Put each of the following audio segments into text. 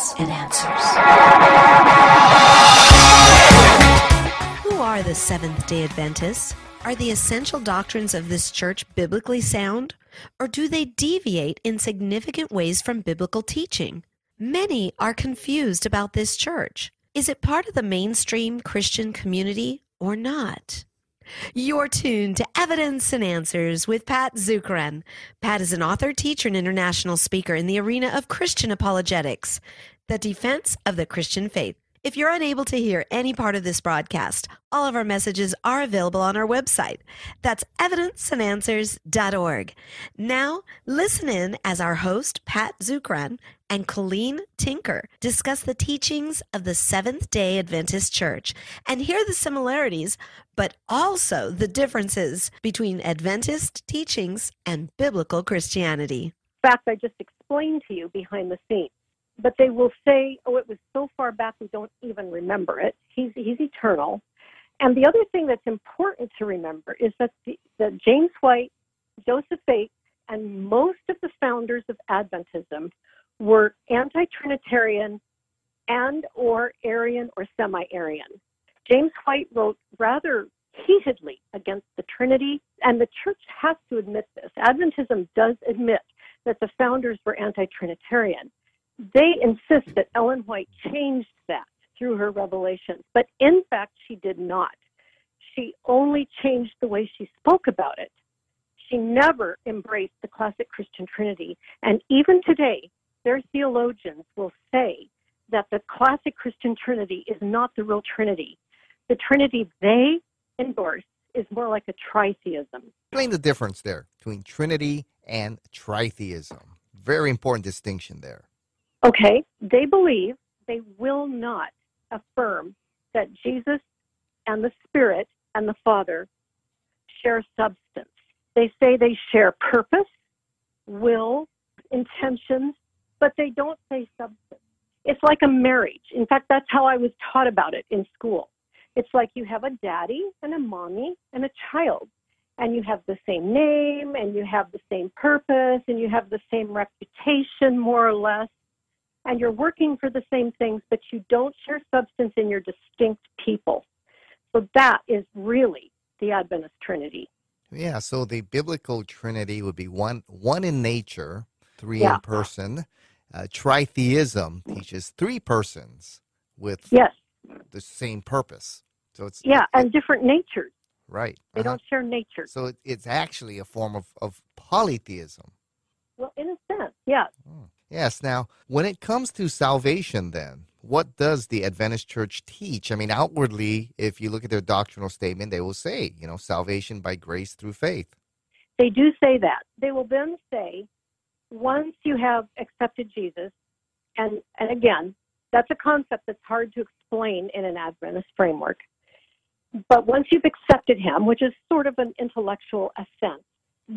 evidence and answers. Who are the Seventh day Adventists? Are the essential doctrines of this church biblically sound? Or do they deviate in significant ways from biblical teaching? Many are confused about this church. Is it part of the mainstream Christian community or not? You're tuned to Evidence and Answers with Pat Zukeran. Pat is an author, teacher, and international speaker in the arena of Christian apologetics, the defense of the Christian faith. If you're unable to hear any part of this broadcast, all of our messages are available on our website. That's evidenceandanswers.org. Now, listen in as our host, Pat Zukeran, and Colleen Tinker discuss the teachings of the Seventh day Adventist Church and hear the similarities, but also the differences between Adventist teachings and biblical Christianity. In fact, I just explained to you behind the scenes but they will say, "Oh, it was so far back we don't even remember it." He's he's eternal. And the other thing that's important to remember is that the, that James White, Joseph Bates, and most of the founders of Adventism were anti-Trinitarian and or Arian or semi-Arian. James White wrote rather heatedly against the Trinity, and the church has to admit this. Adventism does admit that the founders were anti-Trinitarian they insist that Ellen White changed that through her revelations, but in fact, she did not. She only changed the way she spoke about it. She never embraced the classic Christian Trinity. And even today, their theologians will say that the classic Christian Trinity is not the real Trinity. The Trinity they endorse is more like a tritheism. Explain the difference there between Trinity and tritheism. Very important distinction there. Okay, they believe they will not affirm that Jesus and the Spirit and the Father share substance. They say they share purpose, will, intentions, but they don't say substance. It's like a marriage. In fact, that's how I was taught about it in school. It's like you have a daddy and a mommy and a child, and you have the same name, and you have the same purpose, and you have the same reputation, more or less and you're working for the same things, but you don't share substance in your distinct people. So that is really the Adventist Trinity. Yeah, so the biblical Trinity would be one one in nature, three yeah. in person. Uh, tritheism teaches three persons with yes. the same purpose. So it's yeah, and different natures. Right. They uh-huh. don't share nature. So it, it's actually a form of, of polytheism. Well, in a sense, yes. Oh. Yes. Now, when it comes to salvation, then, what does the Adventist church teach? I mean, outwardly, if you look at their doctrinal statement, they will say, you know, salvation by grace through faith. They do say that. They will then say, once you have accepted Jesus, and, and again, that's a concept that's hard to explain in an Adventist framework. But once you've accepted him, which is sort of an intellectual assent,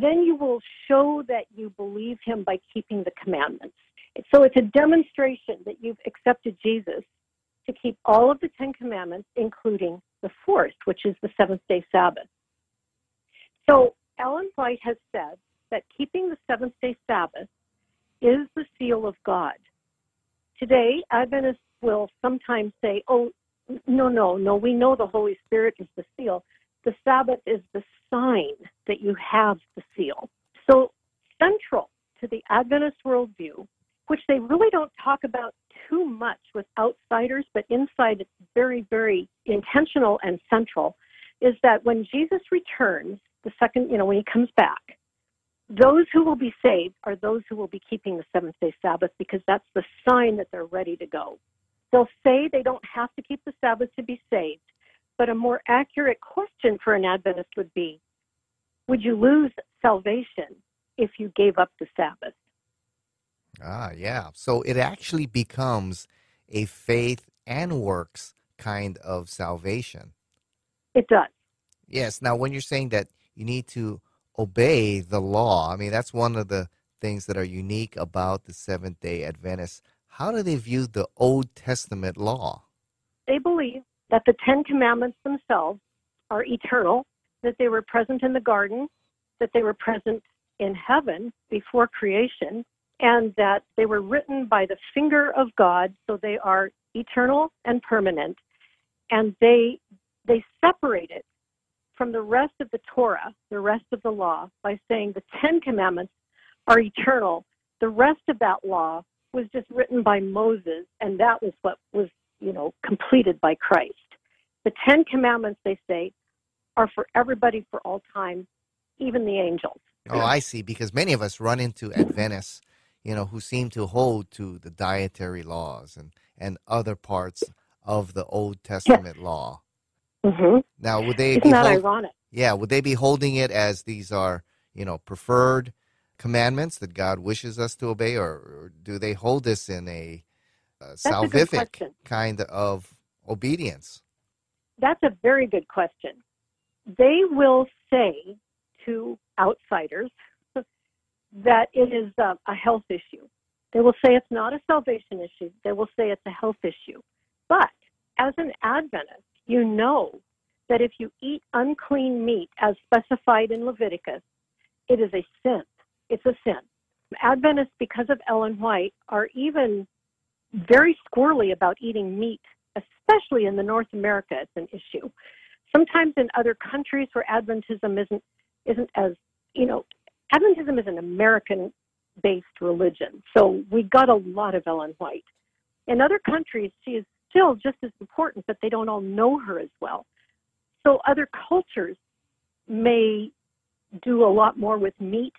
then you will show that you believe him by keeping the commandments. So it's a demonstration that you've accepted Jesus to keep all of the Ten Commandments, including the fourth, which is the seventh day Sabbath. So Ellen White has said that keeping the seventh day Sabbath is the seal of God. Today, Adventists will sometimes say, oh, no, no, no, we know the Holy Spirit is the seal. The Sabbath is the sign that you have the seal. So, central to the Adventist worldview, which they really don't talk about too much with outsiders, but inside it's very, very intentional and central, is that when Jesus returns, the second, you know, when he comes back, those who will be saved are those who will be keeping the seventh day Sabbath because that's the sign that they're ready to go. They'll say they don't have to keep the Sabbath to be saved, but a more accurate question for an Adventist would be Would you lose salvation if you gave up the Sabbath? Ah, yeah. So it actually becomes a faith and works kind of salvation. It does. Yes. Now, when you're saying that you need to obey the law, I mean, that's one of the things that are unique about the Seventh day Adventists. How do they view the Old Testament law? They believe that the Ten Commandments themselves are eternal, that they were present in the garden, that they were present in heaven before creation, and that they were written by the finger of God, so they are eternal and permanent, and they they separate it from the rest of the Torah, the rest of the law, by saying the Ten Commandments are eternal. The rest of that law was just written by Moses, and that was what was, you know, completed by Christ. The Ten Commandments, they say, are for everybody for all time, even the angels. Oh, I see. Because many of us run into Adventists, you know, who seem to hold to the dietary laws and, and other parts of the Old Testament law. Mm-hmm. Now, would they Isn't be that hold- ironic? yeah, would they be holding it as these are, you know, preferred commandments that God wishes us to obey, or, or do they hold this in a, uh a salvific question. kind of obedience? That's a very good question. They will say to outsiders that it is uh, a health issue. They will say it's not a salvation issue. They will say it's a health issue. But as an Adventist, you know that if you eat unclean meat as specified in Leviticus, it is a sin. It's a sin. Adventists, because of Ellen White, are even very squirrely about eating meat, especially in the North America. It's an issue. Sometimes in other countries where Adventism isn't isn't as you know, Adventism is an American-based religion, so we got a lot of Ellen White. In other countries, she is still just as important, but they don't all know her as well. So other cultures may do a lot more with meat,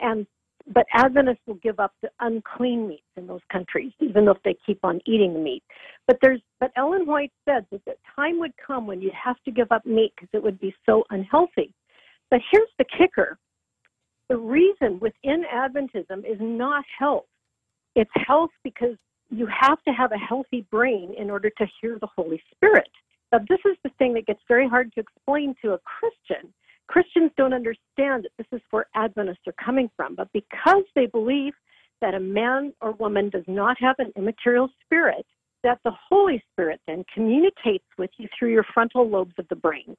and but Adventists will give up the unclean meats in those countries, even though they keep on eating the meat. But there's but Ellen White said that the time would come when you'd have to give up meat because it would be so unhealthy. But here's the kicker: the reason within Adventism is not health. It's health because you have to have a healthy brain in order to hear the Holy Spirit. Now, this is the thing that gets very hard to explain to a Christian. Christians don't understand that this is where Adventists are coming from, but because they believe that a man or woman does not have an immaterial spirit, that the Holy Spirit then communicates with you through your frontal lobes of the brain.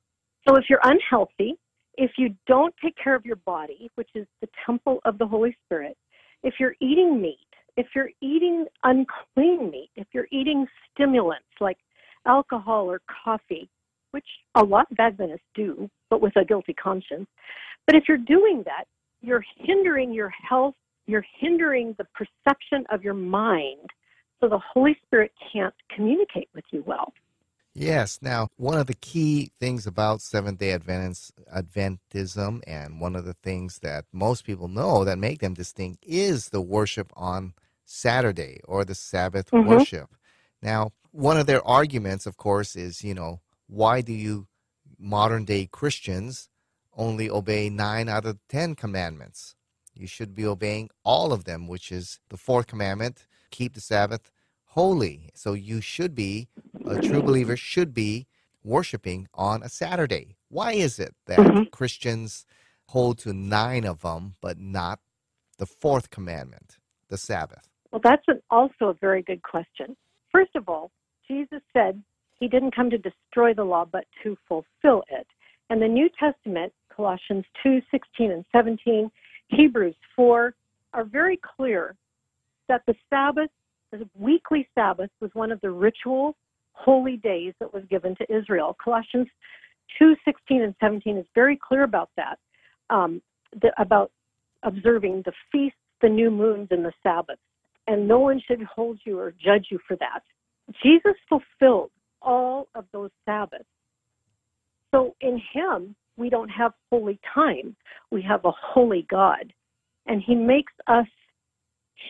So if you're unhealthy, if you don't take care of your body, which is the temple of the Holy Spirit, if you're eating meat, if you're eating unclean meat, if you're eating stimulants like alcohol or coffee, which a lot of Adventists do, but with a guilty conscience. But if you're doing that, you're hindering your health, you're hindering the perception of your mind, so the Holy Spirit can't communicate with you well. Yes. Now, one of the key things about Seventh Day Adventism, and one of the things that most people know that make them distinct is the worship on Saturday or the Sabbath Mhm. worship. Now, one of their arguments, of course, is you know why do you modern day Christians only obey nine out of ten commandments? You should be obeying all of them, which is the fourth commandment: keep the Sabbath holy. So you should be a true believer should be worshiping on a Saturday. Why is it that Mhm. Christians hold to nine of them, but not the fourth commandment, the Sabbath? Well, that's an, also a very good question. First of all, Jesus said he didn't come to destroy the law, but to fulfill it. And the New Testament, Colossians 2 16 and 17, Hebrews 4, are very clear that the Sabbath, the weekly Sabbath, was one of the ritual holy days that was given to Israel. Colossians 2 16 and 17 is very clear about that, um, the, about observing the feasts, the new moons, and the Sabbath. and no one should hold you or judge you for that. Jesus fulfilled all of those Sabbaths. So in Him, we don't have holy time. We have a holy God. And He makes us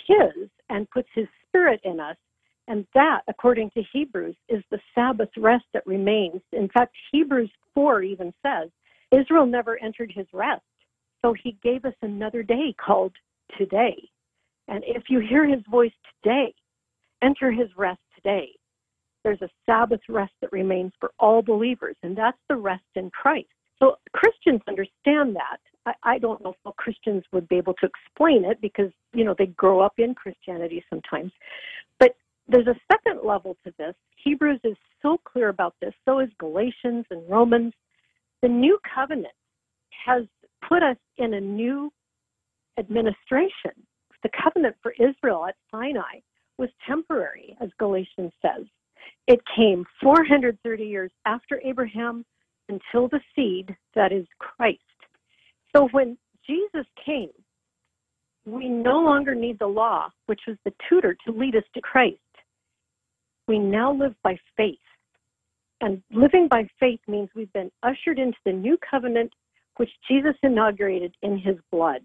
His and puts His Spirit in us. And that, according to Hebrews, is the Sabbath rest that remains. In fact, Hebrews 4 even says Israel never entered His rest. So He gave us another day called today. And if you hear his voice today, enter his rest today. There's a Sabbath rest that remains for all believers, and that's the rest in Christ. So Christians understand that. I, I don't know if all Christians would be able to explain it because, you know, they grow up in Christianity sometimes. But there's a second level to this. Hebrews is so clear about this, so is Galatians and Romans. The new covenant has put us in a new administration The covenant for Israel at Sinai was temporary, as Galatians says. It came 430 years after Abraham until the seed that is Christ. So when Jesus came, we no longer need the law, which was the tutor to lead us to Christ. We now live by faith. And living by faith means we've been ushered into the new covenant which Jesus inaugurated in his blood.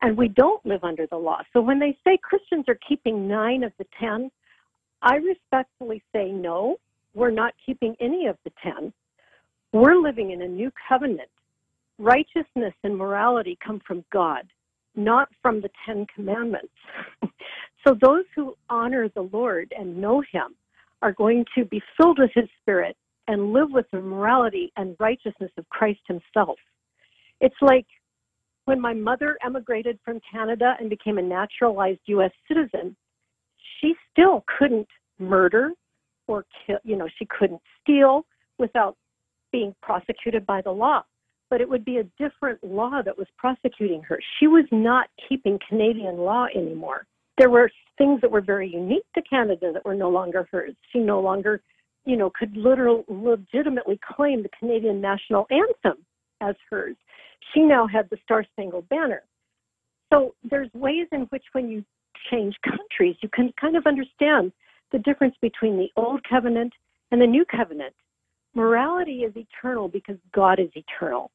And we don't live under the law. So when they say Christians are keeping nine of the ten, I respectfully say no, we're not keeping any of the ten. We're living in a new covenant. Righteousness and morality come from God, not from the Ten Commandments. so those who honor the Lord and know Him are going to be filled with His Spirit and live with the morality and righteousness of Christ Himself. It's like when my mother emigrated from Canada and became a naturalized U.S. citizen, she still couldn't murder or kill, you know, she couldn't steal without being prosecuted by the law. But it would be a different law that was prosecuting her. She was not keeping Canadian law anymore. There were things that were very unique to Canada that were no longer hers. She no longer, you know, could literally legitimately claim the Canadian national anthem as hers. She now had the Star Spangled Banner. So there's ways in which when you change countries, you can kind of understand the difference between the old covenant and the new covenant. Morality is eternal because God is eternal.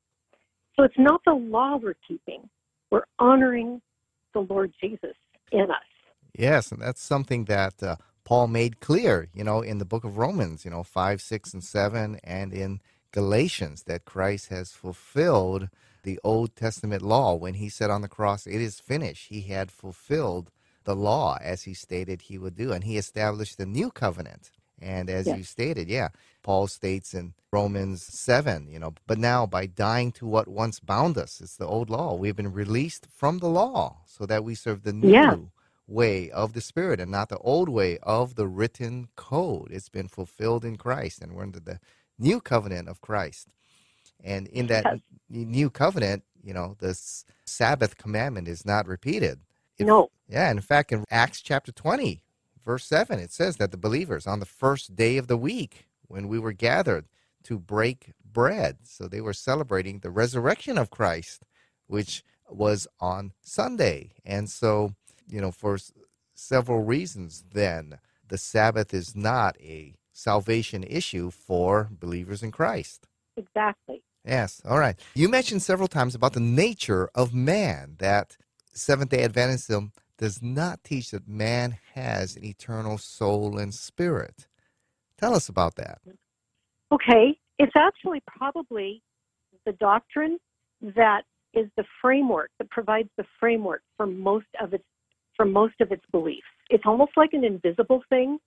So it's not the law we're keeping. We're honoring the Lord Jesus in us. Yes, and that's something that uh, Paul made clear, you know, in the book of Romans, you know, 5, 6, and 7, and in Galatians, that Christ has fulfilled the Old Testament law. When he said on the cross, It is finished, he had fulfilled the law as he stated he would do, and he established the new covenant. And as yes. you stated, yeah, Paul states in Romans 7, you know, but now by dying to what once bound us, it's the old law, we've been released from the law so that we serve the new yeah way of the Spirit and not the old way of the written code. It's been fulfilled in Christ, and we're under the new covenant of Christ. And in that yes. new covenant, you know, the Sabbath commandment is not repeated. It, no. Yeah, in fact, in Acts chapter 20, verse 7, it says that the believers on the first day of the week, when we were gathered to break bread, so they were celebrating the resurrection of Christ, which was on Sunday. And so you know, for several reasons, then the Sabbath is not a salvation issue for believers in Christ. Exactly. Yes. All right. You mentioned several times about the nature of man, that Seventh day Adventism does not teach that man has an eternal soul and spirit. Tell us about that. Okay. It's actually probably the doctrine that is the framework that provides the framework for most of its for most of its beliefs. It's almost like an invisible thing.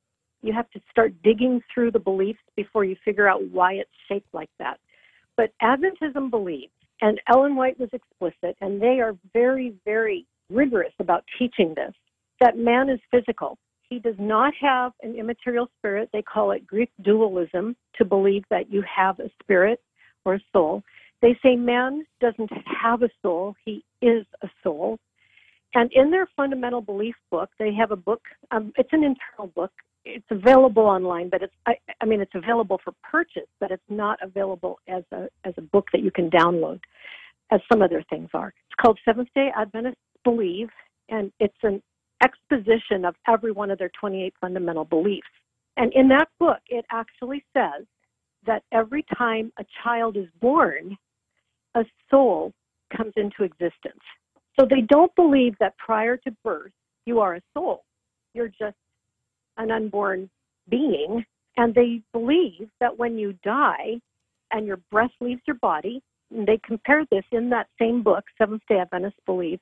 You have to start digging through the beliefs before you figure out why it's shaped like that. But Adventism believes, and Ellen White was explicit, and they are very, very rigorous about teaching this, that man is physical. He does not have an immaterial spirit. They call it Greek dualism to believe that you have a spirit or a soul. They say man doesn't have a soul, he is a soul. And in their fundamental belief book, they have a book. Um, it's an internal book. It's available online, but it's I, I mean it's available for purchase, but it's not available as a as a book that you can download, as some other things are. It's called Seventh Day Adventists Believe, and it's an exposition of every one of their 28 fundamental beliefs. And in that book, it actually says that every time a child is born, a soul comes into existence. So they don't believe that prior to birth, you are a soul. You're just an unborn being. And they believe that when you die and your breath leaves your body, they compare this in that same book, Seventh day Adventists believe,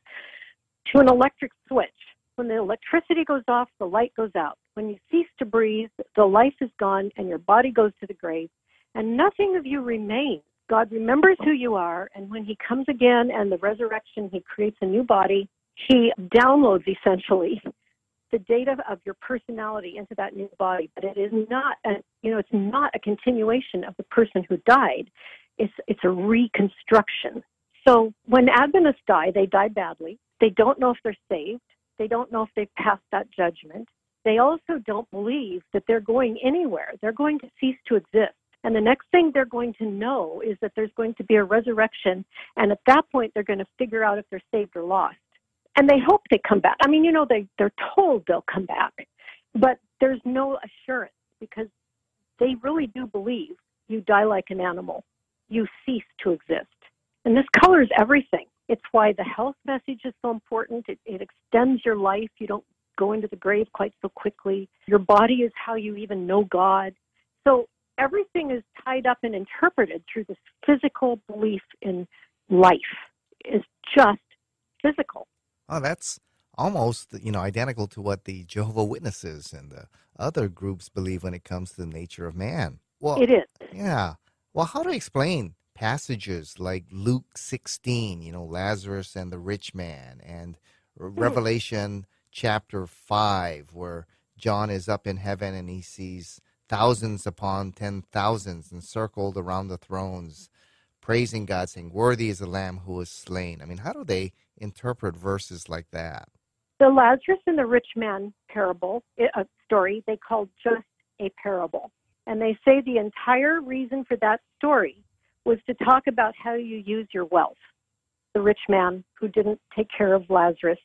to an electric switch. When the electricity goes off, the light goes out. When you cease to breathe, the life is gone and your body goes to the grave, and nothing of you remains God remembers who you are, and when He comes again and the resurrection, He creates a new body. He downloads essentially the data of your personality into that new body, but it is not a you know it's not a continuation of the person who died. It's it's a reconstruction. So when Adventists die, they die badly. They don't know if they're saved. They don't know if they've passed that judgment. They also don't believe that they're going anywhere. They're going to cease to exist. And the next thing they're going to know is that there's going to be a resurrection. And at that point, they're going to figure out if they're saved or lost. And they hope they come back. I mean, you know, they, they're told they'll come back, but there's no assurance because they really do believe you die like an animal, you cease to exist. And this colors everything. It's why the health message is so important. It, it extends your life. You don't go into the grave quite so quickly. Your body is how you even know God. So everything is tied up and interpreted through this physical belief in life is just physical. Oh, that's almost you know identical to what the Jehovah Witnesses and the other groups believe when it comes to the nature of man. Well, it is. Yeah. Well, how do to explain passages like Luke 16, you know, Lazarus and the rich man, and hmm. Revelation chapter 5, where John is up in heaven and he sees thousands upon ten thousands encircled around the thrones, praising God, saying, Worthy is the Lamb who was slain. I mean, how do they interpret verses like that? The Lazarus and the rich man parable, a story, they call just a parable. And they say the entire reason for that story was to talk about how you use your wealth. The rich man who didn't take care of Lazarus,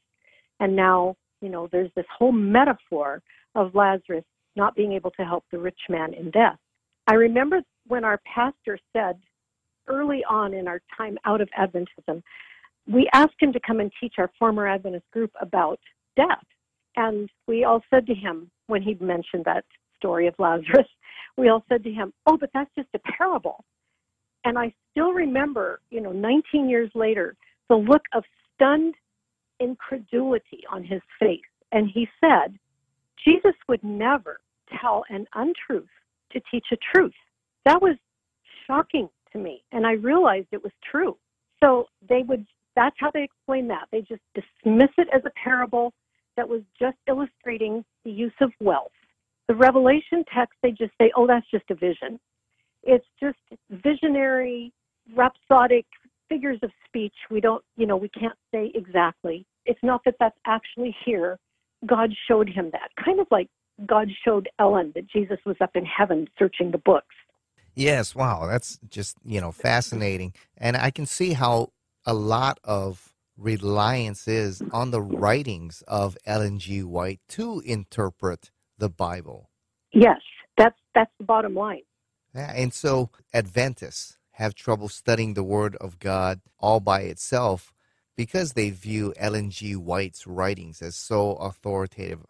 and now, you know, there's this whole metaphor of Lazarus not being able to help the rich man in death. I remember when our pastor said early on in our time out of Adventism, we asked him to come and teach our former Adventist group about death. And we all said to him, when he mentioned that story of Lazarus, we all said to him, Oh, but that's just a parable. And I still remember, you know, 19 years later, the look of stunned incredulity on his face. And he said, Jesus would never tell an untruth to teach a truth. That was shocking to me. And I realized it was true. So they would, that's how they explain that. They just dismiss it as a parable that was just illustrating the use of wealth. The Revelation text, they just say, oh, that's just a vision. It's just visionary, rhapsodic figures of speech. We don't, you know, we can't say exactly. It's not that that's actually here. God showed him that. Kind of like God showed Ellen that Jesus was up in heaven searching the books. Yes, wow, that's just, you know, fascinating. And I can see how a lot of reliance is on the writings of Ellen G. White to interpret the Bible. Yes, that's that's the bottom line. Yeah, and so Adventists have trouble studying the Word of God all by itself because they view Ellen G. White's writings as so authoritative,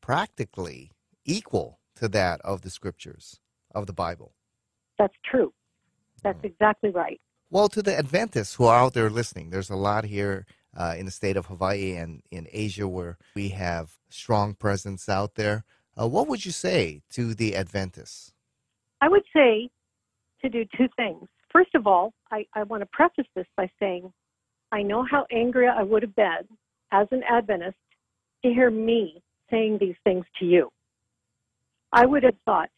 practically equal to that of the Scriptures of the Bible. That's true. That's exactly right. Well, to the Adventists who are out there listening, there's a lot here uh, in the state of Hawaii and in Asia where we have strong presence out there. Uh, what would you say to the Adventists? I would say to do two things. First of all, I, I want to preface this by saying I know how angry I would have been as an Adventist to hear me saying these things to you. I would have thought,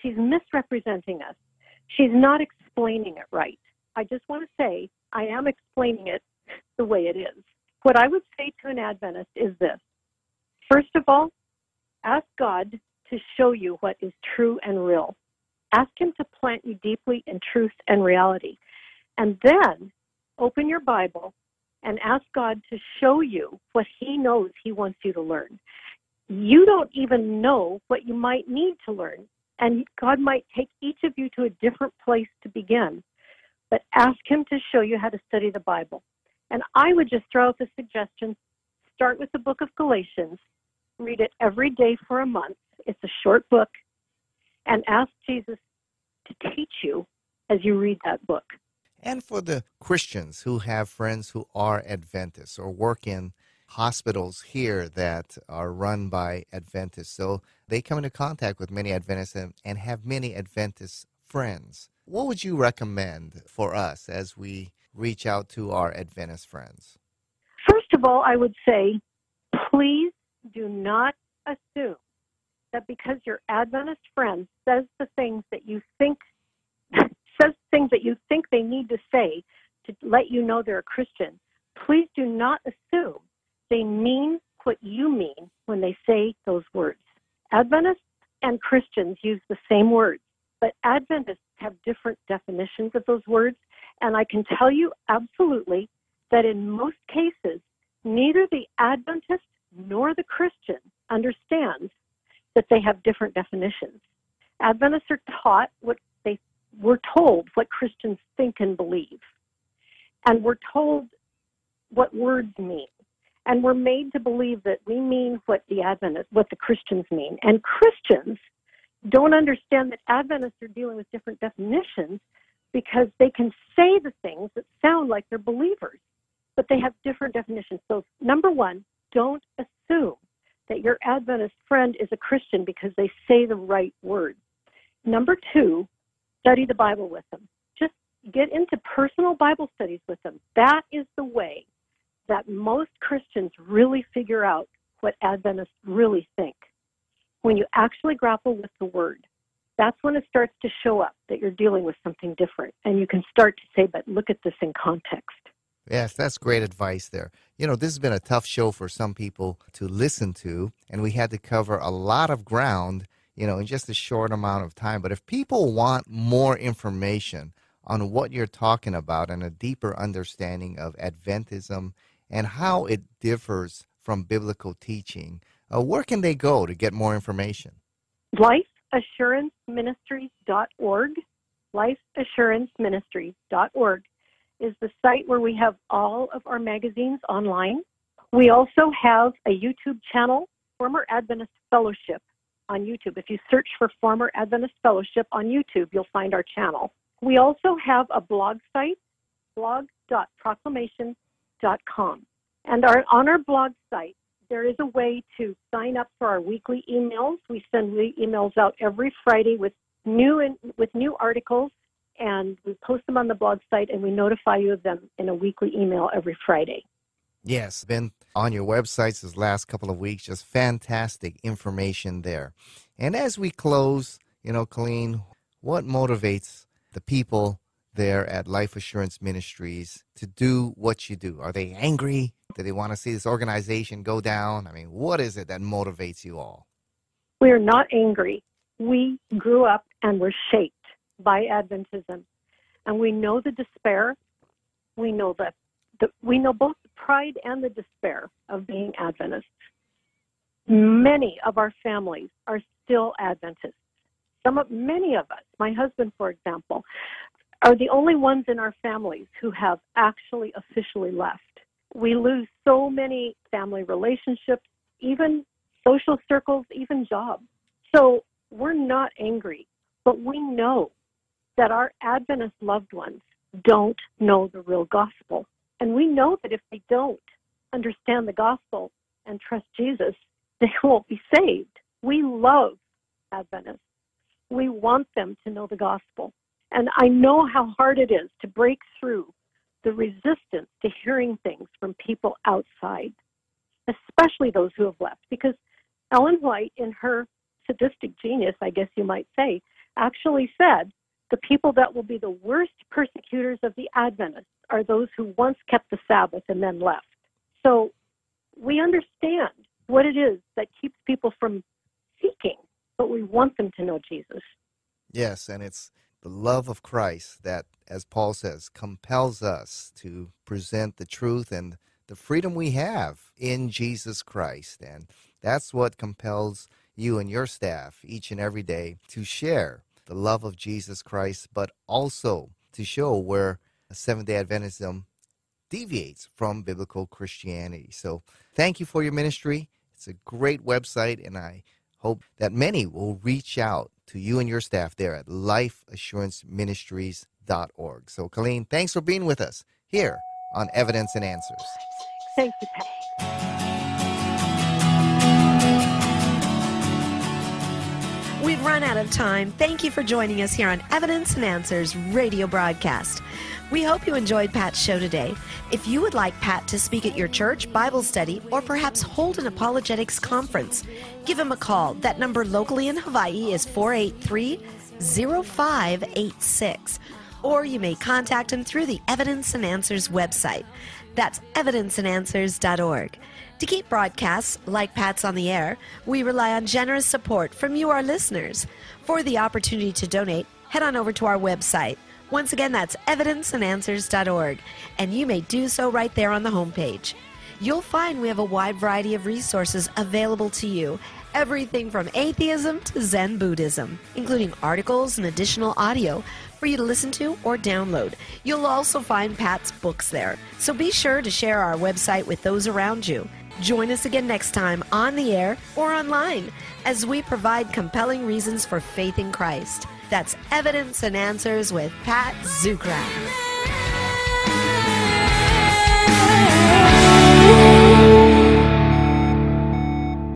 she's misrepresenting us. She's not explaining it right. I just want to say, I am explaining it the way it is. What I would say to an Adventist is this First of all, ask God to show you what is true and real. Ask Him to plant you deeply in truth and reality. And then open your Bible and ask God to show you what He knows He wants you to learn. You don't even know what you might need to learn. And God might take each of you to a different place to begin. But ask Him to show you how to study the Bible. And I would just throw out the suggestion start with the book of Galatians, read it every day for a month. It's a short book and ask Jesus to teach you as you read that book. And for the Christians who have friends who are Adventists or work in hospitals here that are run by Adventists, so they come into contact with many Adventists and, and have many Adventist friends. What would you recommend for us as we reach out to our Adventist friends? First of all, I would say please do not assume that because your Adventist friend says the things that you think says things that you think they need to say to let you know they're a Christian, please do not assume they mean what you mean when they say those words. Adventists and Christians use the same words, but Adventists have different definitions of those words. And I can tell you absolutely that in most cases, neither the Adventist nor the Christian understands that they have different definitions. Adventists are taught what they were told what Christians think and believe. And we're told what words mean. And we're made to believe that we mean what the Adventists, what the Christians mean. And Christians don't understand that Adventists are dealing with different definitions because they can say the things that sound like they're believers, but they have different definitions. So, number one, don't assume that your Adventist friend is a Christian because they say the right words. Number two, study the Bible with them. Just get into personal Bible studies with them. That is the way that most Christians really figure out what Adventists really think. When you actually grapple with the Word, that's when it starts to show up that you're dealing with something different. And you can start to say, but look at this in context. Yes, that's great advice there. You know, this has been a tough show for some people to listen to, and we had to cover a lot of ground, you know, in just a short amount of time. But if people want more information on what you're talking about and a deeper understanding of Adventism and how it differs from biblical teaching, uh, where can they go to get more information? Lifeassuranceministries.org. Lifeassuranceministries.org is the site where we have all of our magazines online. We also have a YouTube channel, Former Adventist Fellowship, on YouTube. If you search for Former Adventist Fellowship on YouTube, you'll find our channel. We also have a blog site, blog.proclamation.com. And our, on our blog site, there is a way to sign up for our weekly emails. We send the emails out every Friday with new in, with new articles, and we post them on the blog site, and we notify you of them in a weekly email every Friday. Yes, been on your websites this last couple of weeks. Just fantastic information there. And as we close, you know, Colleen, what motivates the people there at Life Assurance Ministries to do what you do? Are they angry? Do they want to see this organization go down? I mean, what is it that motivates you all? We are not angry. We grew up and were shaped by Adventism. And we know the despair. We know the, the we know both the pride and the despair of being Adventists. Many of our families are still Adventists. Some of many of us, my husband, for example, are the only ones in our families who have actually officially left. We lose so many family relationships, even social circles, even jobs. So we're not angry, but we know that our Adventist loved ones don't know the real gospel. And we know that if they don't understand the gospel and trust Jesus, they won't be saved. We love Adventists. We want them to know the gospel. And I know how hard it is to break through the resistance to hearing things from people outside, especially those who have left. Because Ellen White, in her sadistic genius, I guess you might say, actually said the people that will be the worst persecutors of the Adventists are those who once kept the Sabbath and then left. So we understand what it is that keeps people from seeking, but we want them to know Jesus. Yes, and it's the love of Christ that, as Paul says, compels us to present the truth and the freedom we have in Jesus Christ. And that's what compels you and your staff each and every day to share the love of Jesus Christ, but also to show where Seventh day Adventism deviates from biblical Christianity. So thank you for your ministry. It's a great website, and I hope that many will reach out to you and your staff there at lifeassuranceministries.org. So, Colleen, thanks for being with us here on Evidence and Answers. Thank you, Pat. We've run out of time. Thank you for joining us here on Evidence and Answers radio broadcast. We hope you enjoyed Pat's show today. If you would like Pat to speak at your church, Bible study, or perhaps hold an apologetics conference, give him a call. That number locally in Hawaii is 483 0586. Or you may contact him through the Evidence and Answers website. That's evidenceandanswers.org. To keep broadcasts like Pat's on the Air, we rely on generous support from you, our listeners. For the opportunity to donate, head on over to our website. Once again, that's evidenceandanswers.org, and you may do so right there on the homepage. You'll find we have a wide variety of resources available to you. Everything from atheism to Zen Buddhism, including articles and additional audio for you to listen to or download. You'll also find Pat's books there. So be sure to share our website with those around you. Join us again next time on the air or online as we provide compelling reasons for faith in Christ. That's Evidence and Answers with Pat Zukeran.